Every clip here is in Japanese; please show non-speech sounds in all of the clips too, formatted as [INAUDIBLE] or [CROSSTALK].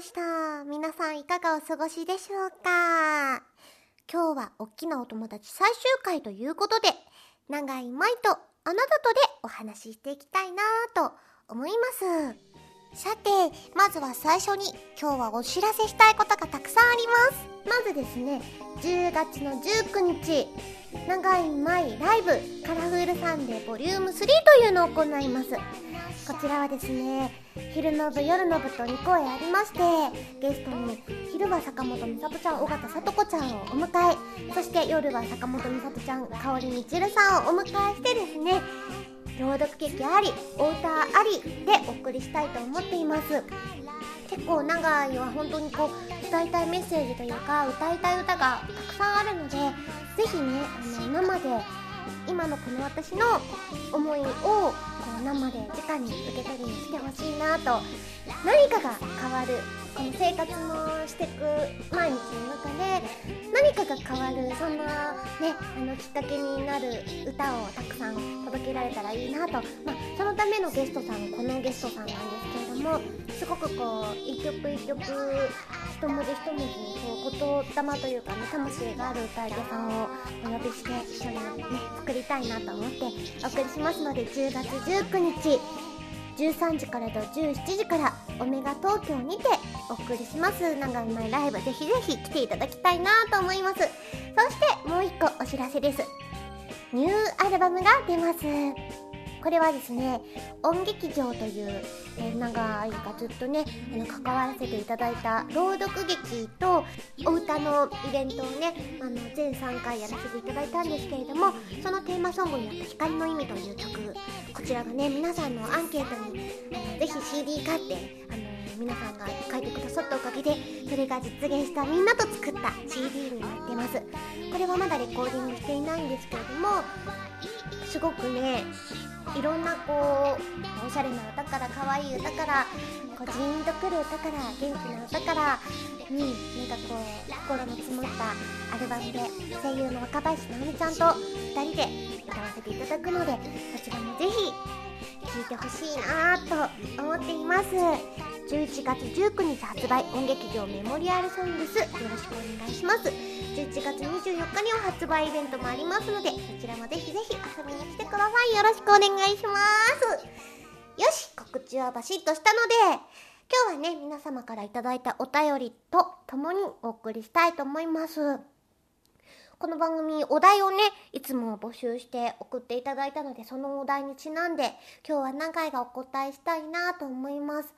ました。皆さんいかがお過ごしでしょうか？今日はおっきなお友達最終回ということで、長い舞とあなたとでお話ししていきたいなと思います。さて、まずは最初に今日はお知らせしたいことがたくさんあります。まずですね、10月の19日、長い舞ライブカラフルサンデーボリューム3というのを行います。こちらはですね、昼の部夜の部と2公演ありましてゲストに昼は坂本美里ちゃん尾形里子ちゃんをお迎えそして夜は坂本美里ちゃん香織みちるさんをお迎えしてですね朗読劇ありお歌ありでお送りしたいと思っています。結構長いは本当にこう伝えたいメッセージというか歌いたい歌がたくさんあるのでぜひねあの生で今のこの私の思いをこう生で直に受け取りにしてほしいなと何かが変わるこの生活もしていく毎日の中で何かが変わるそんなねあのきっかけになる歌をたくさん届けられたらいいなと、まあ、そのためのゲストさんこのゲストさんなんですもすごくこう一曲一曲一文字一文字にこう言霊というかね魂がある歌い手さんをお呼びして一緒にね作りたいなと思ってお送りしますので10月19日13時からと17時からオメガ東京にてお送りします長い前ライブぜひぜひ来ていただきたいなと思います。そしてもう一個お知らせです。ニューアルバムが出ます。これはですね音劇場という、えー、長いかずっとねあの関わらせていただいた朗読劇とお歌のイベントをねあの全3回やらせていただいたんですけれどもそのテーマソングになった「光の意味」という曲こちらがね皆さんのアンケートにあのぜひ CD 買ってあの皆さんが書いてくださったおかげでそれが実現したみんなと作った CD になってます。これはまだレコーディングしていないんですけれどもすごくねいろんなこうおしゃれな歌から可愛い歌からこうジーンとくる歌から元気な歌からうんなんかこう心の詰まったアルバムで声優の若林直美ちゃんと2人で歌わせていただくのでこちらもぜひ聴いてほしいなと思っています。11月19日発売音劇場メモリアルソングスよろしくお願いします。11月24日には発売イベントもありますのでそちらもぜひぜひ遊びに来てください。よろしくお願いします。よし告知はバシッとしたので今日はね皆様から頂いたお便りと共にお送りしたいと思います。この番組お題をねいつも募集して送っていただいたのでそのお題にちなんで今日は何回かお答えしたいなと思います。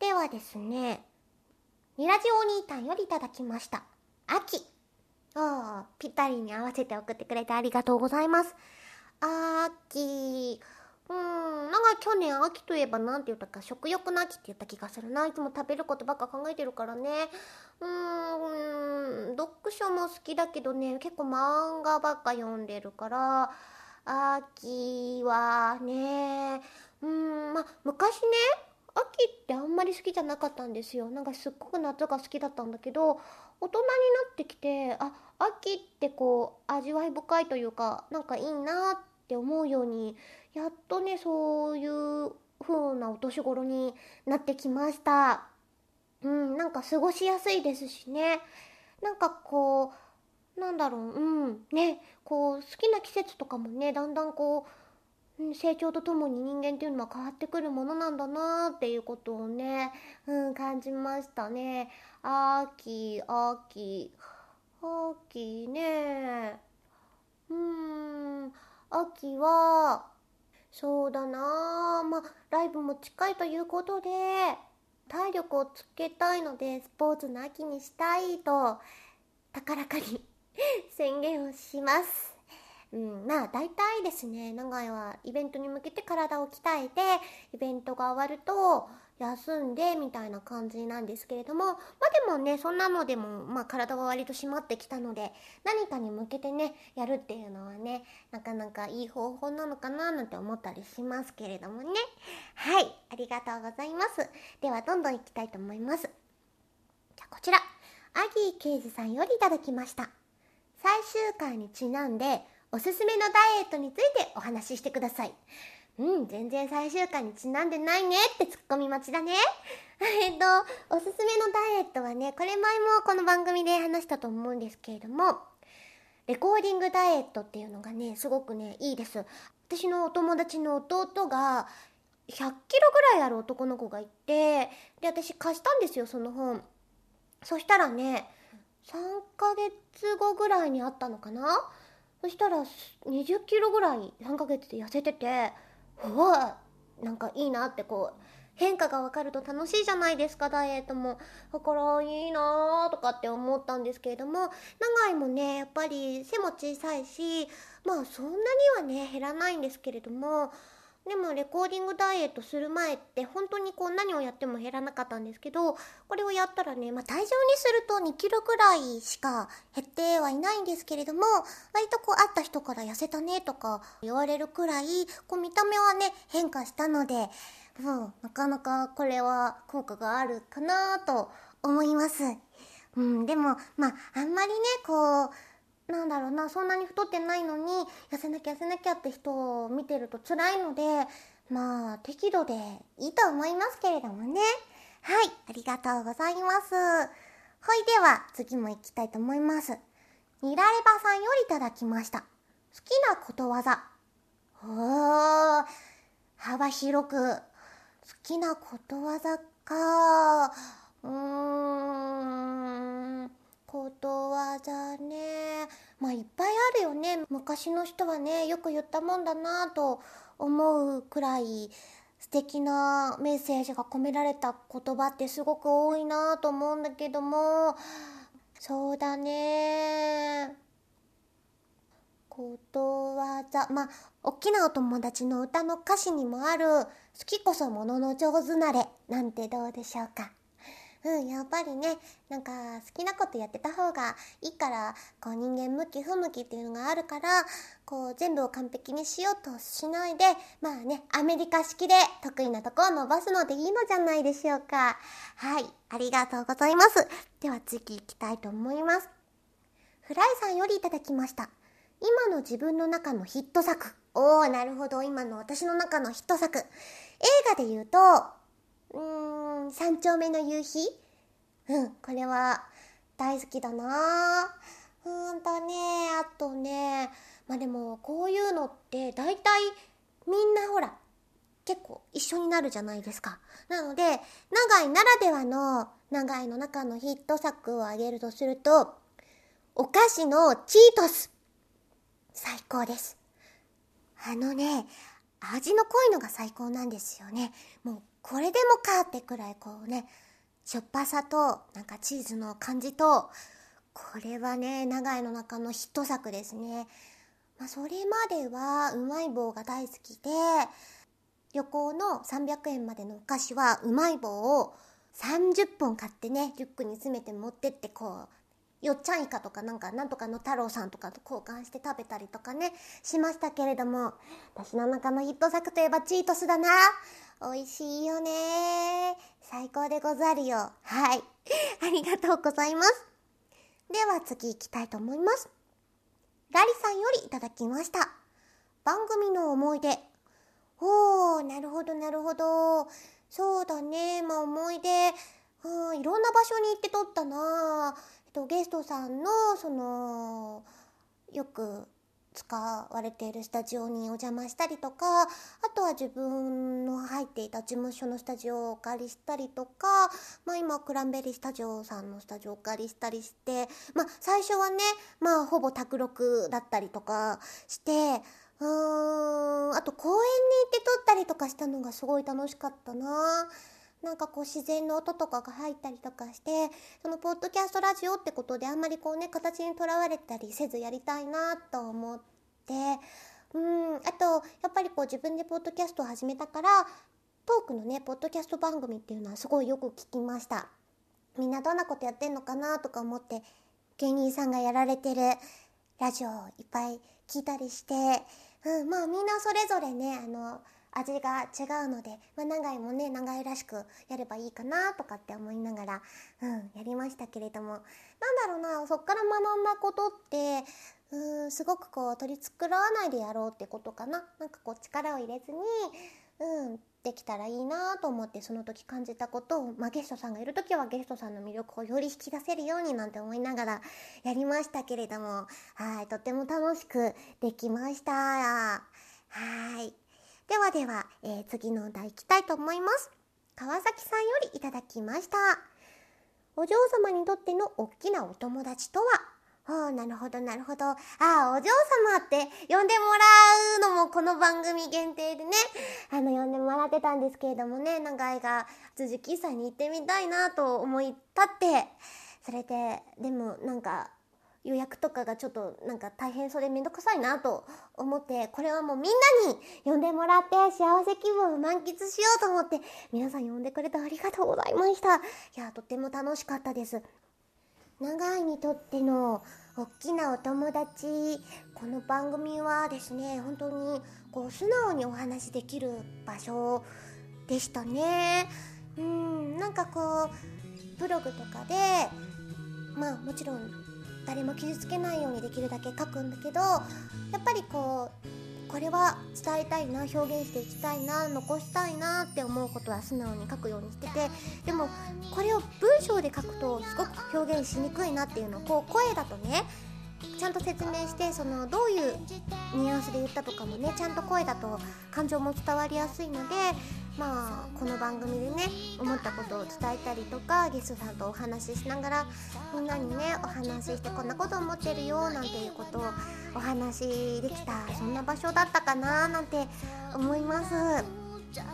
ではですねニラジオ兄たんよりいただきました。秋ああ、ぴったりに合わせて送ってくれてありがとうございます。秋、うん、なんか去年秋といえば何て言ったか食欲の秋って言った気がするな。いつも食べることばっか考えてるからね。うん、読書も好きだけどね、結構漫画ばっか読んでるから、秋はね、うん、まあ、昔ね、秋ってあんまり好きじゃなかったんですよ。なんかすっごく夏が好きだったんだけど大人になってきてあ秋ってこう味わい深いというかなんかいいなって思うようにやっとねそういう風なお年頃になってきました。うんなんか過ごしやすいですしね。なんかこうなんだろううんねこう好きな季節とかもねだんだんこう成長とともに人間っていうのは変わってくるものなんだなっていうことをね、うん、感じましたね。秋、秋、秋ね。うん、秋は、そうだなまあ、ライブも近いということで、体力をつけたいので、スポーツの秋にしたいと、高らかに [LAUGHS] 宣言をします。うん、まあ大体ですね長井はイベントに向けて体を鍛えてイベントが終わると休んでみたいな感じなんですけれどもまあでもねそんなのでも、まあ、体は割と締まってきたので何かに向けてねやるっていうのはねなかなかいい方法なのかななんて思ったりしますけれどもね。はいありがとうございます。ではどんどんいきたいと思います。じゃあこちら。アギー刑事さんよりいただきました。最終回にちなんでおすすめのダイエットについてお話ししてください。うん、全然最終回にちなんでないねってツッコミ待ちだね。[LAUGHS] えっと、おすすめのダイエットはね、これ前もこの番組で話したと思うんですけれども、レコーディングダイエットっていうのがね、すごくね、いいです。私のお友達の弟が、100キロぐらいある男の子がいて、で、私貸したんですよ、その本。そしたらね、3ヶ月後ぐらいにあったのかなそしたら20キロぐらい3ヶ月で痩せててうわなんかいいなってこう変化が分かると楽しいじゃないですかダイエットも。だからいいなとかって思ったんですけれども長井もねやっぱり背も小さいしまあそんなにはね減らないんですけれどもでもレコーディングダイエットする前って本当にこう何をやっても減らなかったんですけどこれをやったらね、まあ、体重にすると2キロぐらいしか減ってはいないんですけれども割とこう会った人から痩せたねとか言われるくらいこう見た目はね変化したので、うん、なかなかこれは効果があるかなと思います。うん、でもまああんまりねこうなんだろうなそんなに太ってないのに痩せなきゃ痩せなきゃって人を見てると辛いのでまあ適度でいいと思いますけれどもね。はいありがとうございます。ほいでは次も行きたいと思います。ニラレバさんよりいただきました。好きなことわざ。おー。幅広く。好きなことわざか。うーん。ことわざね。まあいっぱいあるよね。昔の人はねよく言ったもんだなと思うくらい素敵なメッセージが込められた言葉ってすごく多いなと思うんだけども。そうだね。ことわざ。まあ大きなお友達の歌の歌詞にもある「好きこそものの上手なれ」なんてどうでしょうか。うん、やっぱりね、なんか好きなことやってた方がいいから、こう人間向き不向きっていうのがあるから、こう全部を完璧にしようとしないで、まあね、アメリカ式で得意なとこを伸ばすのでいいのじゃないでしょうか。はい、ありがとうございます。では次行きたいと思います。フライさんよりいただきました。今の自分の中のヒット作。おー、なるほど。今の私の中のヒット作。映画で言うと、うん、三丁目の夕日？うん、これは大好きだなうんとね、あとね、まあでもこういうのって大体みんなほら、結構一緒になるじゃないですか。なので、長井ならではの長井の中のヒット作を挙げるとすると、お菓子のチートス。最高です。あのね、味の濃いのが最高なんですよね。もうこれでもかってくらいこうね、しょっぱさとなんかチーズの感じと、これはね、長井の中のヒット作ですね。まあ、それまではうまい棒が大好きで、旅行の300円までのお菓子はうまい棒を30本買ってね、リュックに詰めて持ってってこう、よっちゃんイカとかなんかなんとかの太郎さんとかと交換して食べたりとかねしましたけれども私の中のヒット作といえばチートスだな美味しいよね。最高でござるよ。はい。[LAUGHS] ありがとうございます。では次行きたいと思います。ラリさんよりいただきました。番組の思い出。おーなるほどなるほど。そうだね。まあ思い出。うんいろんな場所に行って撮ったな。とゲストさんのそのよく使われているスタジオにお邪魔したりとかあとは自分の入っていた事務所のスタジオをお借りしたりとか、まあ、今クランベリースタジオさんのスタジオをお借りしたりして、まあ、最初はね、まあ、ほぼ卓録だったりとかしてうーんあと公園に行って撮ったりとかしたのがすごい楽しかったな。なんかこう自然の音とかが入ったりとかしてそのポッドキャストラジオってことであんまりこうね形にとらわれたりせずやりたいなと思ってうんあとやっぱりこう自分でポッドキャストを始めたからトークのねポッドキャスト番組っていうのはすごいよく聞きました。みんなどんなことやってんのかなとか思って芸人さんがやられてるラジオをいっぱい聞いたりして、うん、まあみんなそれぞれねあの味が違うので、まあ、長井もね長井らしくやればいいかなとかって思いながら、うん、やりましたけれども。なんだろうなそっから学んだことってうんすごくこう取り繕わないでやろうってことかな。なんかこう力を入れずに、うん、できたらいいなと思ってその時感じたことを、まあ、ゲストさんがいる時はゲストさんの魅力をより引き出せるようになんて思いながらやりましたけれども。はいとっても楽しくできました。はい。ではでは、えー、次のお題いきたいと思います。川崎さんよりいただきました。お嬢様にとっての大きなお友達とは？ああ、なるほど、なるほど。ああ、お嬢様って呼んでもらうのもこの番組限定でね、あの、呼んでもらってたんですけれどもね、長井が辻喫茶に行ってみたいなと思い立って、それで、でもなんか、予約とかがちょっとなんか大変それめんどくさいなと思ってこれはもうみんなに呼んでもらって幸せ気分を満喫しようと思って皆さん呼んでくれてありがとうございました。いやとっても楽しかったです。長井にとっての大きなお友達この番組はですね本当にこう素直にお話できる場所でしたね。うんなんかこうブログとかでまあもちろん誰も傷つけないようにできるだけ書くんだけどやっぱりこうこれは伝えたいな表現していきたいな残したいなって思うことは素直に書くようにしててでもこれを文章で書くとすごく表現しにくいなっていうのをこう声だとねちゃんと説明してそのどういうニュアンスで言ったとかもねちゃんと声だと感情も伝わりやすいのでまあこの番組でね思ったことを伝えたりとかゲストさんとお話ししながらみんなにねお話ししてこんなこと思ってるよなんていうことをお話しできたそんな場所だったかななんて思います。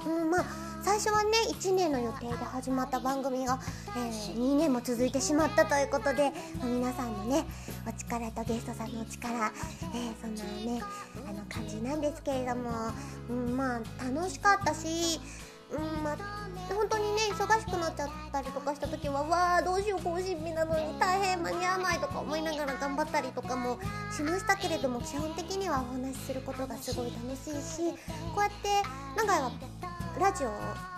うんまあ、最初はね1年の予定で始まった番組が、えー、2年も続いてしまったということで、皆さんのねお力とゲストさんのお力、えー、そんなねあの感じなんですけれども、うん、まあ楽しかったしうんまあ、本当にね忙しくなっちゃったりとかした時はわあどうしよう更新日なのに大変間に合わないとか思いながら頑張ったりとかもしましたけれども基本的にはお話しすることがすごい楽しいしこうやって長井はラジオ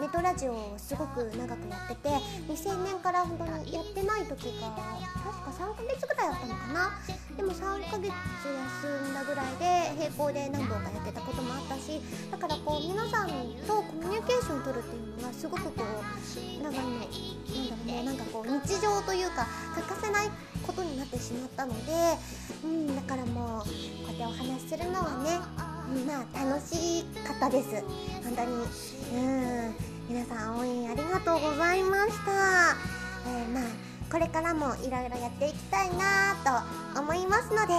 ネットラジオをすごく長くやってて2000年から本当にやってない時が確か3ヶ月ぐらいあったのかな。でも3ヶ月休んだぐらいで並行で何本かやってたこともあったしだからこう皆さんとコミュニケーションを取るっていうのがすごくこう長いのなんだろうねなんかこう日常というか欠かせないことになってしまったので、うん、だからもう楽しかったです。本当に。うん。皆さん応援ありがとうございました、えー、まあこれからもいろいろやっていきたいなと思いますので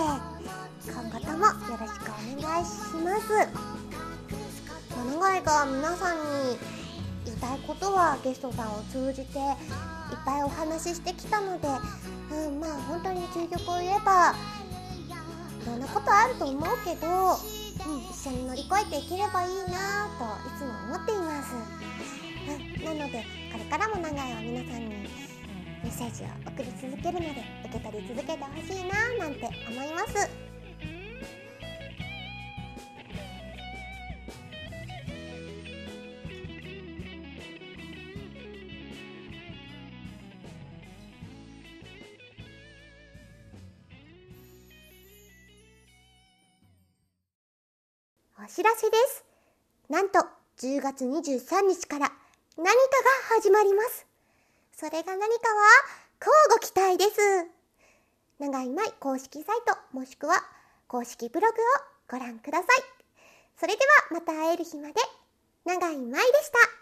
今後ともよろしくお願いします。物語が皆さんに言いたいことはゲストさんを通じていっぱいお話ししてきたので、うん、まあ本当に究極を言えばいろんなことあると思うけどうん、一緒に乗り越えていければいいなといつも思っています、うん、なのでこれからも長いは皆さんにメッセージを送り続けるので受け取り続けてほしいななんて思います。お知らせです。なんと、10月23日から何かが始まります。それが何かは、乞うご期待です。長い舞公式サイト、もしくは公式ブログをご覧ください。それではまた会える日まで、長い舞でした。